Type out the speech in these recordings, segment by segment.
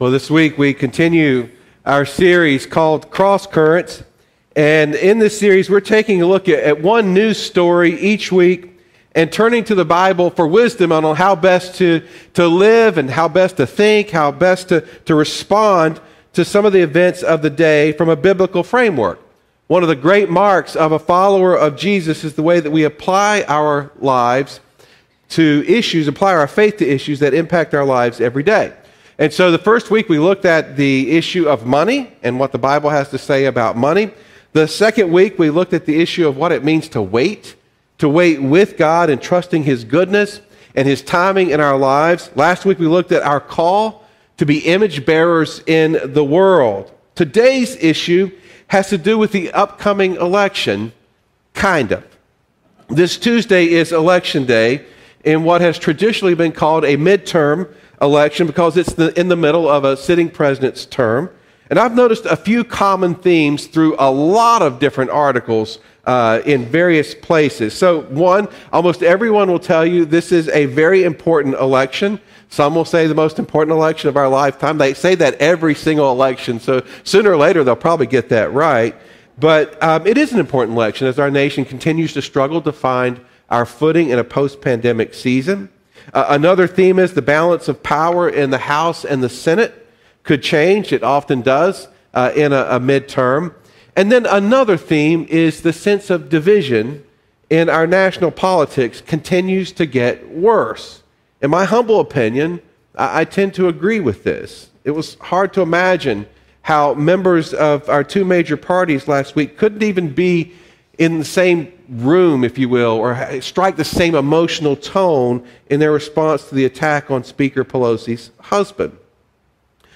Well, this week we continue our series called Cross Currents. And in this series, we're taking a look at, at, one news story each week and turning to the Bible for wisdom on how best to, to live and how best to think, how best to, to respond to some of the events of the day from a biblical framework. One of the great marks of a follower of Jesus is the way that we apply our lives to issues, apply our faith to issues that impact our lives every day. And so the first week we looked at the issue of money and what the Bible has to say about money. The second week we looked at the issue of what it means to wait, to wait with God and trusting His goodness and His timing in our lives. Last week we looked at our call to be image bearers in the world. Today's issue has to do with the upcoming election, kind of. This Tuesday is election day in what has traditionally been called a midterm election because it's the, in the middle of a sitting president's term. And I've noticed a few common themes through a lot of different articles uh, in various places. So, one, almost everyone will tell you this is a very important election. Some will say the most important election of our lifetime. They say that every single election. So, sooner or later, they'll probably get that right. But um, it is an important election as our nation continues to struggle to find our footing in a post pandemic season. Uh, another theme is the balance of power in the House and the Senate could change. It often does uh, in a, a midterm. And then another theme is the sense of division in our national politics continues to get worse. In my humble opinion, I, I tend to agree with this. It was hard to imagine how members of our two major parties last week couldn't even be in the same room, if you will, or strike the same emotional tone in their response to the attack on Speaker Pelosi's husband.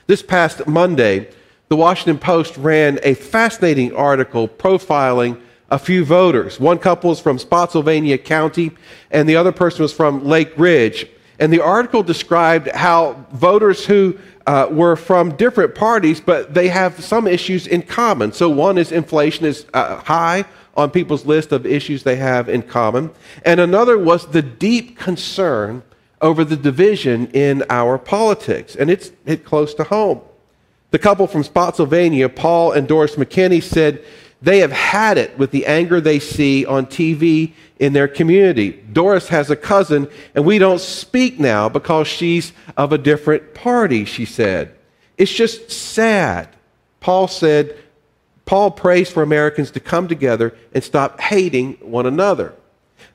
This past Monday, the Washington Post ran a fascinating article profiling a few voters. One couple was from Spotsylvania County, and the other person was from Lake Ridge. And the article described how voters who uh, were from different parties, but they have some issues in common. So, one is inflation is uh, high on people's list of issues they have in common. And another was the deep concern over the division in our politics. And it's hit close to home. The couple from Spotsylvania, Paul and Doris McKinney, said they have had it with the anger they see on TV in their community. Doris has a cousin, and we don't speak now because she's of a different party, she said. It's just sad. Paul said, Paul prays for Americans to come together and stop hating one another.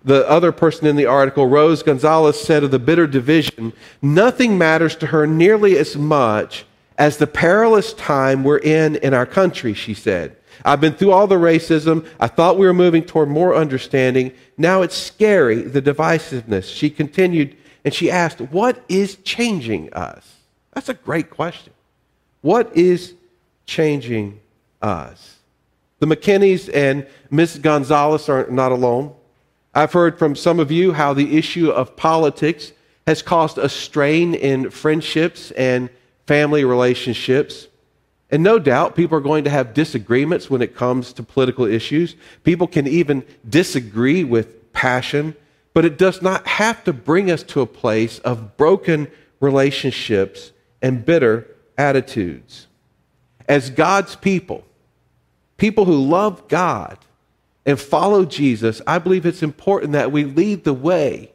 The other person in the article, Rose Gonzalez, said of the bitter division, nothing matters to her nearly as much as the perilous time we're in in our country, she said. I've been through all the racism. I thought we were moving toward more understanding. Now it's scary, the divisiveness. She continued and she asked, What is changing us? That's a great question. What is changing us. The McKinneys and Miss Gonzalez are not alone. I've heard from some of you how the issue of politics has caused a strain in friendships and family relationships. And no doubt people are going to have disagreements when it comes to political issues. People can even disagree with passion, but it does not have to bring us to a place of broken relationships and bitter attitudes. As God's people, people who love God and follow Jesus, I believe it's important that we lead the way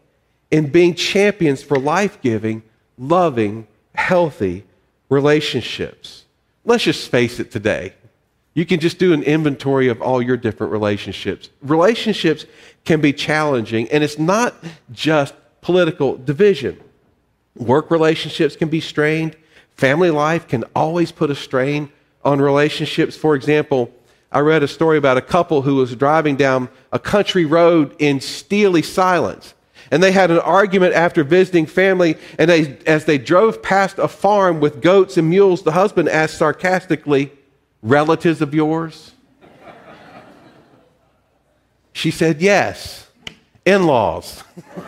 in being champions for life giving, loving, healthy relationships. Let's just face it today. You can just do an inventory of all your different relationships. Relationships can be challenging, and it's not just political division. Work relationships can be strained. Family life can always put a strain on relationships. For example, I read a story about a couple who was driving down a country road in steely silence. And they had an argument after visiting family. And they, as they drove past a farm with goats and mules, the husband asked sarcastically, Relatives of yours? She said, Yes, in laws.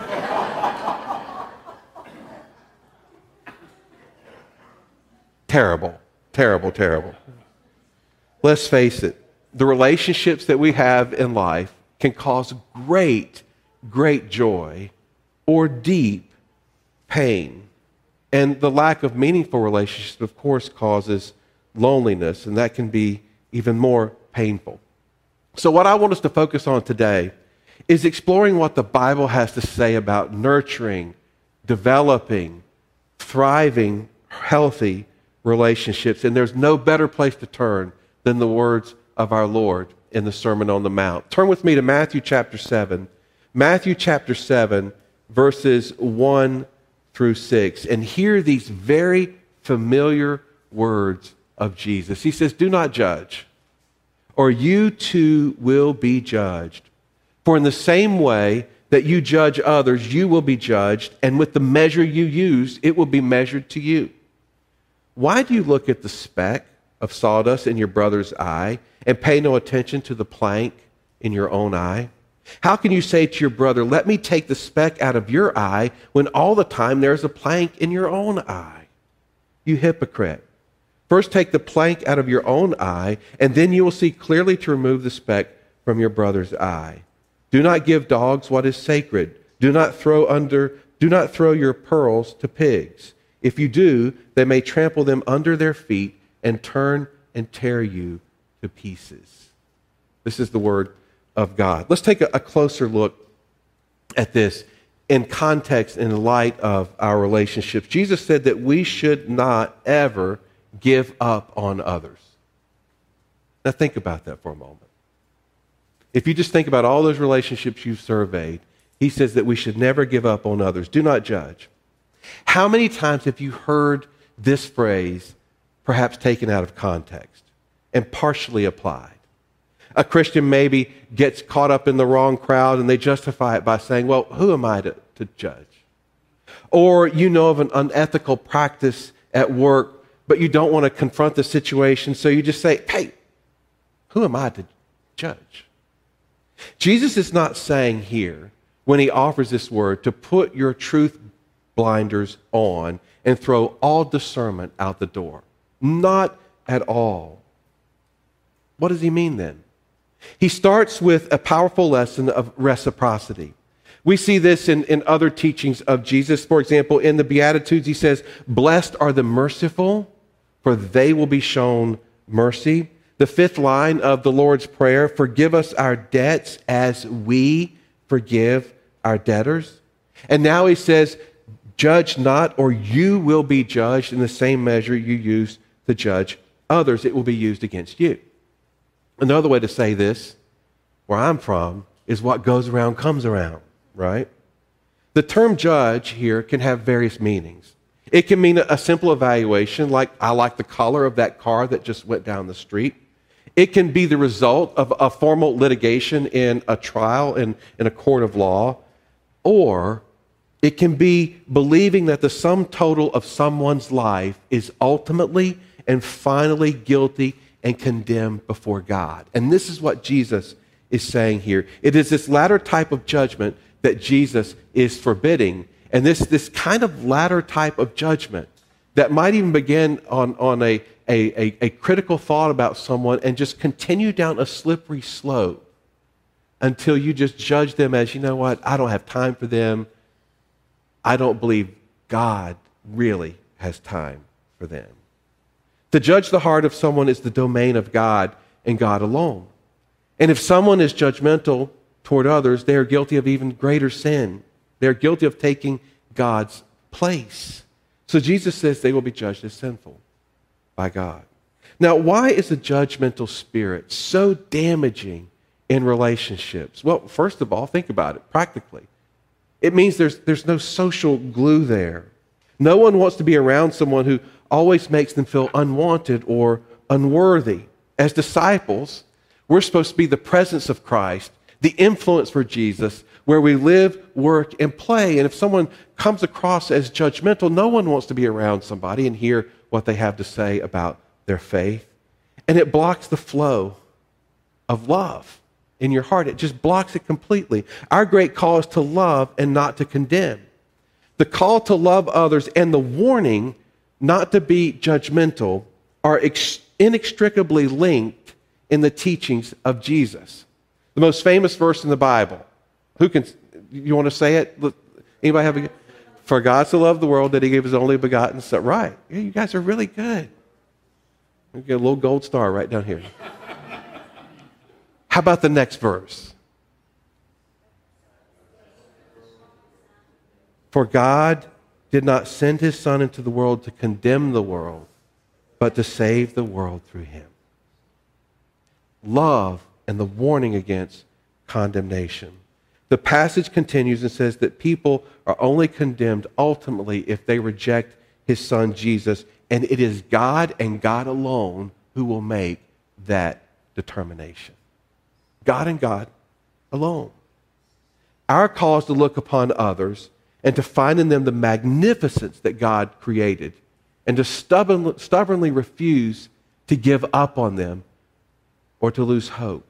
terrible, terrible, terrible. Let's face it the relationships that we have in life can cause great, great joy or deep pain. And the lack of meaningful relationships, of course, causes loneliness, and that can be even more painful. So, what I want us to focus on today is exploring what the Bible has to say about nurturing, developing, thriving, healthy relationships. And there's no better place to turn than the words of our Lord in the Sermon on the Mount. Turn with me to Matthew chapter 7. Matthew chapter 7, verses 1 through 6. And hear these very familiar words of Jesus. He says, Do not judge, or you too will be judged. For in the same way that you judge others, you will be judged, and with the measure you use, it will be measured to you. Why do you look at the speck of sawdust in your brother's eye and pay no attention to the plank in your own eye? How can you say to your brother, Let me take the speck out of your eye, when all the time there's a plank in your own eye? You hypocrite. First take the plank out of your own eye, and then you will see clearly to remove the speck from your brother's eye. Do not give dogs what is sacred. Do not throw under do not throw your pearls to pigs. If you do, they may trample them under their feet and turn and tear you to pieces. This is the word of God. Let's take a, closer look at this in context in light of our relationships. Jesus said that we should not ever give up on others. Now think about that for a moment. If you just think about all those relationships you've surveyed, he says that we should never give up on others. Do not judge. How many times have you heard this phrase perhaps taken out of context and partially applied? A Christian maybe gets caught up in the wrong crowd and they justify it by saying, Well, who am I to, to judge? Or you know of an unethical practice at work, but you don't want to confront the situation, so you just say, Hey, who am I to judge? Jesus is not saying here, when he offers this word, to put your truth blinders on and throw all discernment out the door. Not at all. What does he mean then? He starts with a powerful lesson of reciprocity. We see this in, in other teachings of Jesus. For example, in the Beatitudes, he says, Blessed are the merciful, for they will be shown mercy. The fifth line of the Lord's Prayer forgive us our debts as we forgive our debtors. And now he says, Judge not, or you will be judged in the same measure you use to judge others. It will be used against you. Another way to say this, where I'm from, is what goes around comes around, right? The term judge here can have various meanings. It can mean a simple evaluation, like I like the color of that car that just went down the street. It can be the result of a formal litigation in a trial in, in a court of law, or it can be believing that the sum total of someone's life is ultimately and finally guilty and condemned before God. And this is what Jesus is saying here. It is this latter type of judgment that Jesus is forbidding. And this, this kind of latter type of judgment that might even begin on, on a, a, a, a critical thought about someone and just continue down a slippery slope until you just judge them as, you know what, I don't have time for them. I don't believe God really has time for them. To judge the heart of someone is the domain of God and God alone. And if someone is judgmental toward others, they are guilty of even greater sin. They're guilty of taking God's place. So Jesus says they will be judged as sinful by God. Now, why is the judgmental spirit so damaging in relationships? Well, first of all, think about it practically. It means there's, there's no social glue there. No one wants to be around someone who always makes them feel unwanted or unworthy. As disciples, we're supposed to be the presence of Christ, the influence for Jesus, where we live, work, and play. And if someone comes across as judgmental, no one wants to be around somebody and hear what they have to say about their faith. And it blocks the flow of love in your heart. It just blocks it completely. Our great call is to love and not to condemn. The call to love others and the warning not to be judgmental are ex- inextricably linked in the teachings of Jesus. The most famous verse in the Bible. Who can, you want to say it? Anybody have a, For God so loved the world that he gave his only begotten son. Right. Yeah, you guys are really good. We get a little gold star right down here. How about the next verse? For God did not send his Son into the world to condemn the world, but to save the world through him. Love and the warning against condemnation. The passage continues and says that people are only condemned ultimately if they reject his son Jesus, and it is God and God alone who will make that determination. God and God alone. Our call is to look upon others and to find in them the magnificence that God created and to stubbornly, refuse to give up on them or to lose hope.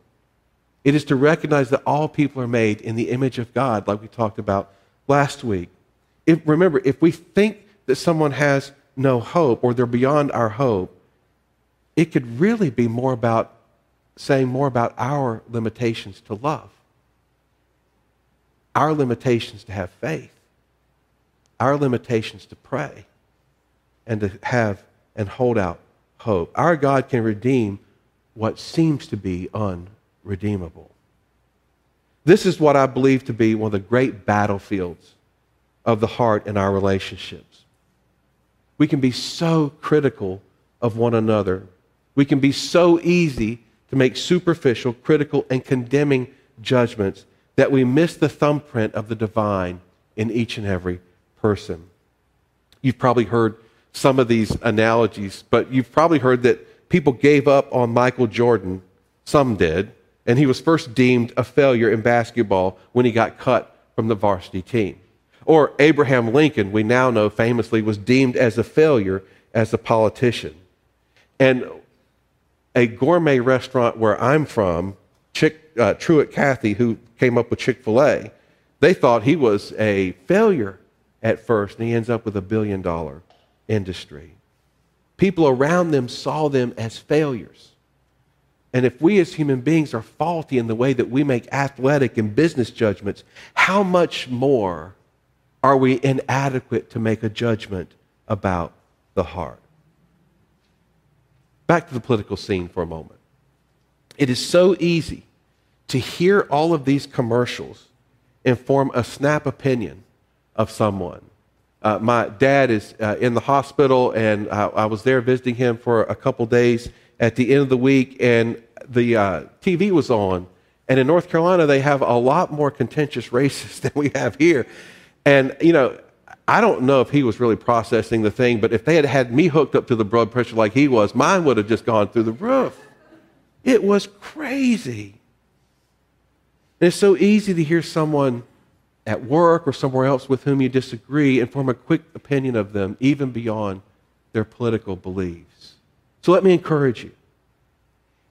It is to recognize that all people are made in the image of God, like we talked about last week. If, remember, if we think that someone has no hope or they're beyond our hope, it could really be more about saying more about our limitations to love, our limitations to have faith, our limitations to pray, and to have and hold out hope. Our God can redeem what seems to be unredeemable. This is what I believe to be one of the great battlefields of the heart in our relationships. We can be so critical of one another. We can be so easy to make superficial, critical, and condemning judgments that we miss the thumbprint of the divine in each and every person. You've probably heard some of these analogies, but you've probably heard that people gave up on Michael Jordan. Some did. And he was first deemed a failure in basketball when he got cut from the varsity team. Or Abraham Lincoln, we now know famously, was deemed as a failure as a politician. And a gourmet restaurant where I'm from, Chick, uh, Truett Cathy, who came up with Chick fil A, they thought he was a failure at first, and he ends up with a billion dollar industry. People around them saw them as failures. And if we as human beings are faulty in the way that we make athletic and business judgments, how much more are we inadequate to make a judgment about the heart? Back to the political scene for a moment. It is so easy to hear all of these commercials and form a snap opinion of someone. Uh, my dad is uh, in the hospital, and I, I, was there visiting him for a couple days at the end of the week, and the uh, TV was on. And in North Carolina, they have a lot more contentious races than we have here. And, you know, I don't know if he was really processing the thing, but if they had had me hooked up to the blood pressure like he was, mine would have just gone through the roof. It was crazy. And it's so easy to hear someone at work or somewhere else with whom you disagree and form a quick opinion of them, even beyond their political beliefs. So let me encourage you.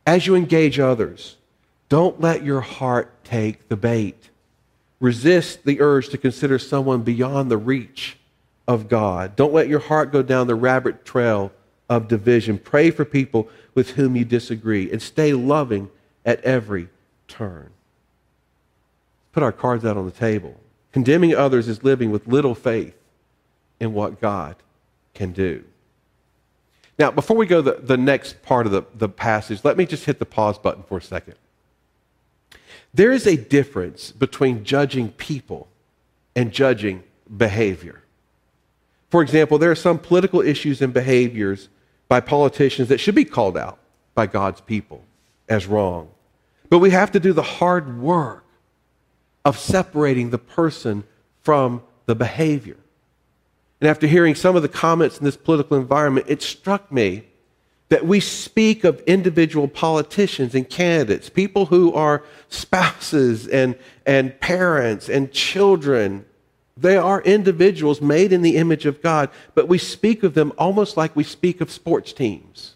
As you engage others, don't let your heart take the bait. Resist the urge to consider someone beyond the reach of God. Don't let your heart go down the rabbit trail of division. Pray for people with whom you disagree and stay loving at every turn. Put our cards out on the table. Condemning others is living with little faith in what God can do. Now, before we go the, the next part of the, the passage, let me just hit the pause button for a second. There is a difference between judging people and judging behavior. For example, there are some political issues and behaviors by politicians that should be called out by God's people as wrong. But we have to do the hard work of separating the person from the behavior. And after hearing some of the comments in this political environment, it struck me that we speak of individual politicians and candidates, people who are spouses and, and parents and children. They are individuals made in the image of God, but we speak of them almost like we speak of sports teams.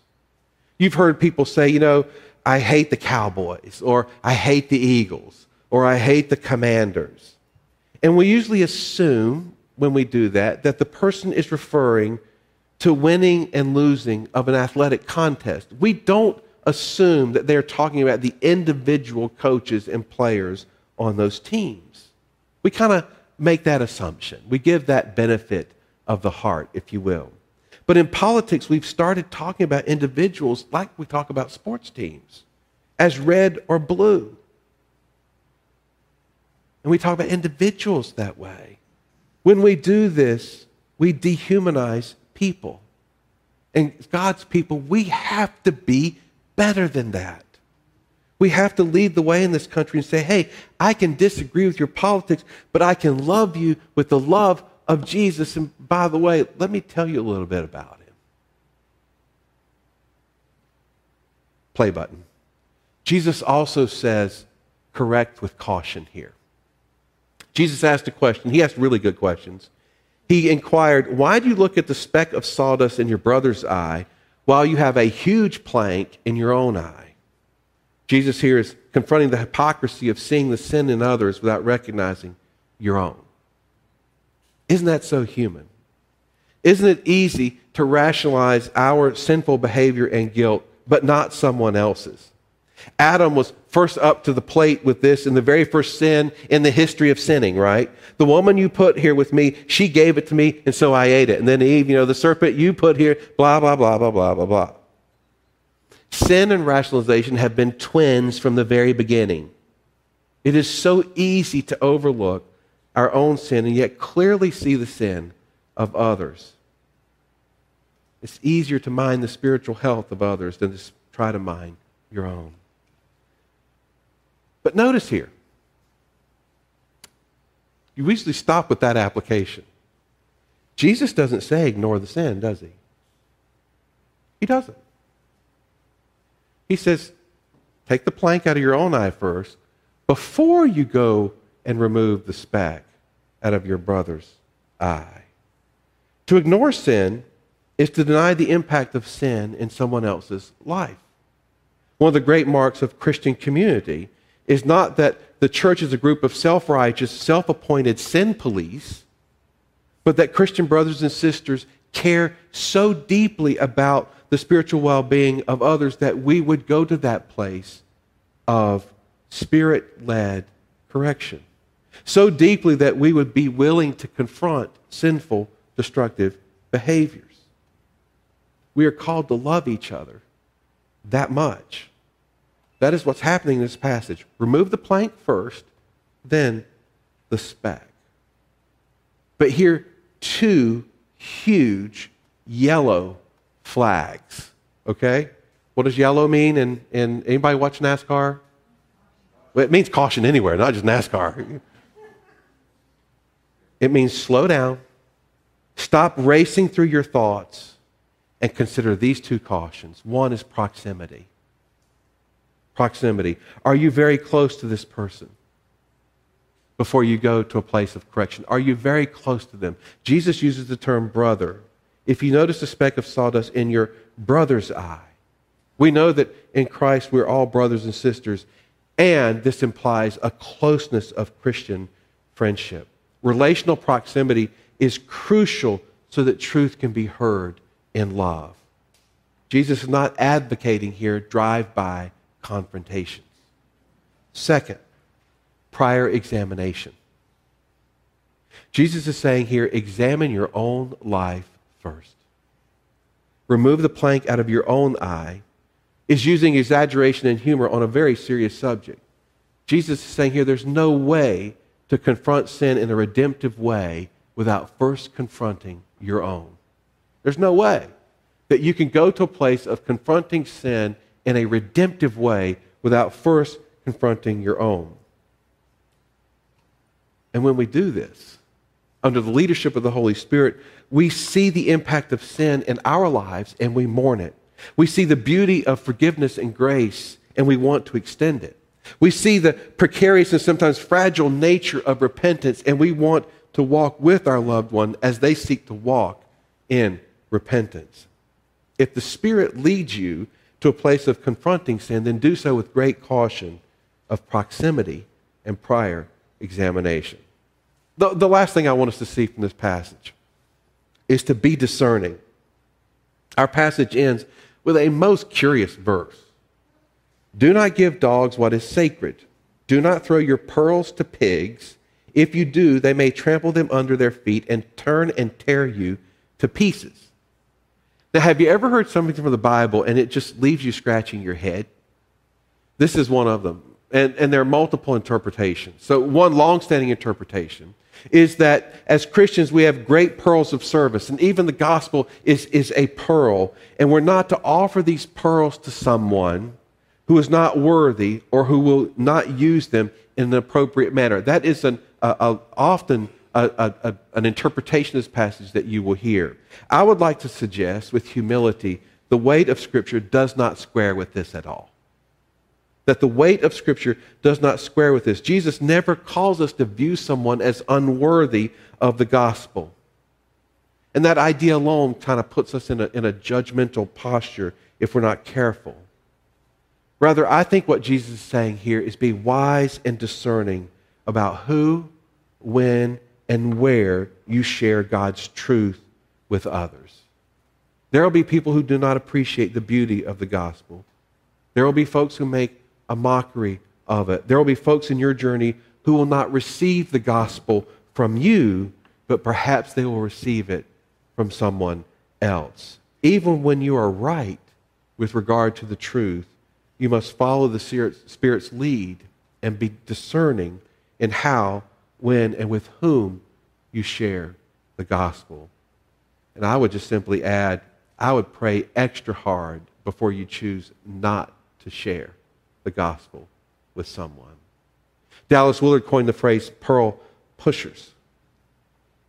You've heard people say, you know, I hate the Cowboys, or I hate the Eagles, or I hate the Commanders. And we usually assume when we do that that the person is referring to winning and losing of an athletic contest. We don't assume that they're talking about the individual coaches and players on those teams. We kind of make that assumption. We give that benefit of the heart, if you will. But in politics, we've started talking about individuals like we talk about sports teams as red or blue. And we talk about individuals that way. When we do this, we dehumanize people. And God's people, we have to be better than that. We have to lead the way in this country and say, hey, I can disagree with your politics, but I can love you with the love of Jesus. And by the way, let me tell you a little bit about him. Play button. Jesus also says, correct with caution here. Jesus asked a question. He asked really good questions. He inquired, Why do you look at the speck of sawdust in your brother's eye while you have a huge plank in your own eye? Jesus here is confronting the hypocrisy of seeing the sin in others without recognizing your own. Isn't that so human? Isn't it easy to rationalize our sinful behavior and guilt, but not someone else's? Adam was first up to the plate with this in the very first sin in the history of sinning, right? The woman you put here with me, she gave it to me, and so I ate it. And then Eve, you know, the serpent you put here, blah, blah, blah, blah, blah, blah, blah. Sin and rationalization have been twins from the very beginning. It is so easy to overlook our own sin and yet clearly see the sin of others. It's easier to mind the spiritual health of others than to try to mind your own. But notice here, you usually stop with that application. Jesus doesn't say ignore the sin, does he? He doesn't. He says, take the plank out of your own eye first before you go and remove the speck out of your brother's eye. To ignore sin is to deny the impact of sin in someone else's life. One of the great marks of Christian community is not that the church is a group of self righteous, self appointed sin police, but that Christian brothers and sisters care so deeply about the spiritual well being of others that we would go to that place of spirit led correction. So deeply that we would be willing to confront sinful, destructive behaviors. We are called to love each other that much. That is what's happening in this passage. Remove the plank first, then the speck. But here, two huge yellow flags. Okay? What does yellow mean? And, and anybody watch NASCAR? Well, it means caution anywhere, not just NASCAR. It means slow down, stop racing through your thoughts, and consider these two cautions. One is proximity. Proximity. Are you very close to this person? Before you go to a place of correction, are you very close to them? Jesus uses the term brother if you notice a speck of sawdust in your brother's eye. We know that in Christ we're all brothers and sisters, and this implies a closeness of Christian friendship. Relational proximity is crucial so that truth can be heard in love. Jesus is not advocating here drive by confrontations. Second, prior examination. Jesus is saying here examine your own life first. Remove the plank out of your own eye is using exaggeration and humor on a very serious subject. Jesus is saying here there's no way to confront sin in a redemptive way without first confronting your own. There's no way that you can go to a place of confronting sin in a redemptive way without first confronting your own. And when we do this, under the leadership of the Holy Spirit, we see the impact of sin in our lives and we mourn it. We see the beauty of forgiveness and grace and we want to extend it. We see the precarious and sometimes fragile nature of repentance and we want to walk with our loved one as they seek to walk in repentance. If the Spirit leads you to a place of confronting sin, then do so with great caution of proximity and prior examination. The, the last thing I want us to see from this passage is to be discerning. Our passage ends with a most curious verse Do not give dogs what is sacred, do not throw your pearls to pigs. If you do, they may trample them under their feet and turn and tear you to pieces. Now, have you ever heard something from the Bible and it just leaves you scratching your head? This is one of them. And, and there are multiple interpretations. So, one long standing interpretation is that as Christians, we have great pearls of service, and even the gospel is, is a pearl. And we're not to offer these pearls to someone who is not worthy or who will not use them in an appropriate manner. That is an, a, often a, a, an interpretation of this passage that you will hear. I would like to suggest, with humility, the weight of Scripture does not square with this at all. That the weight of Scripture does not square with this. Jesus never calls us to view someone as unworthy of the gospel. And that idea alone kind of puts us in a, in a judgmental posture if we're not careful. Rather, I think what Jesus is saying here is be wise and discerning about who, when, and where you share God's truth with others. There will be people who do not appreciate the beauty of the gospel. There will be folks who make a mockery of it. There will be folks in your journey who will not receive the gospel from you, but perhaps they will receive it from someone else. Even when you are right with regard to the truth, you must follow the Spirit's lead and be discerning in how when, and with whom you share the gospel. And I would just simply add, I would pray extra hard before you choose not to share the gospel with someone. Dallas Willard coined the phrase pearl pushers.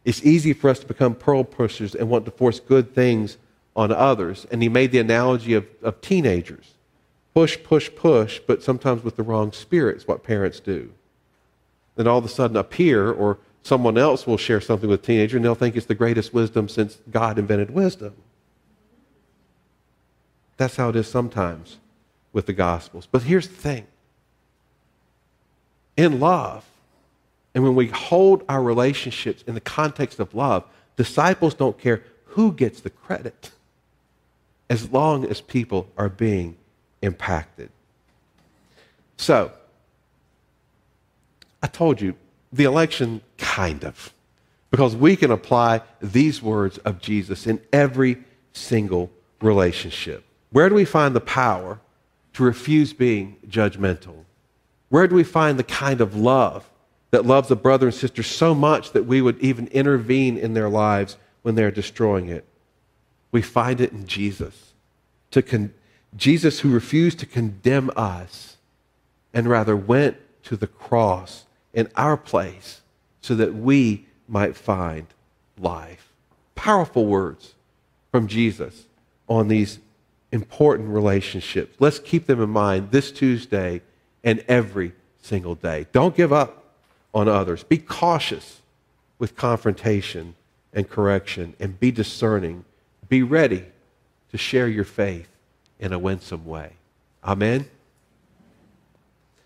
It's easy for us to become pearl pushers and want to force good things on others. And he made the analogy of, of teenagers push, push, push, but sometimes with the wrong spirit, what parents do then all of a sudden a peer or someone else will share something with a teenager and they'll think it's the greatest wisdom since God invented wisdom. That's how it is sometimes with the Gospels. But here's the thing in love, and when we hold our relationships in the context of love, disciples don't care who gets the credit as long as people are being impacted. So, I told you, the election, kind of. Because we can apply these words of Jesus in every single relationship. Where do we find the power to refuse being judgmental? Where do we find the kind of love that loves a brother and sister so much that we would even intervene in their lives when they're destroying it? We find it in Jesus. To con- Jesus, who refused to condemn us and rather went to the cross in our place so that we might find life. Powerful words from Jesus on these important relationships. Let's keep them in mind this Tuesday and every single day. Don't give up on others. Be cautious with confrontation and correction and be discerning. Be ready to share your faith in a winsome way. Amen.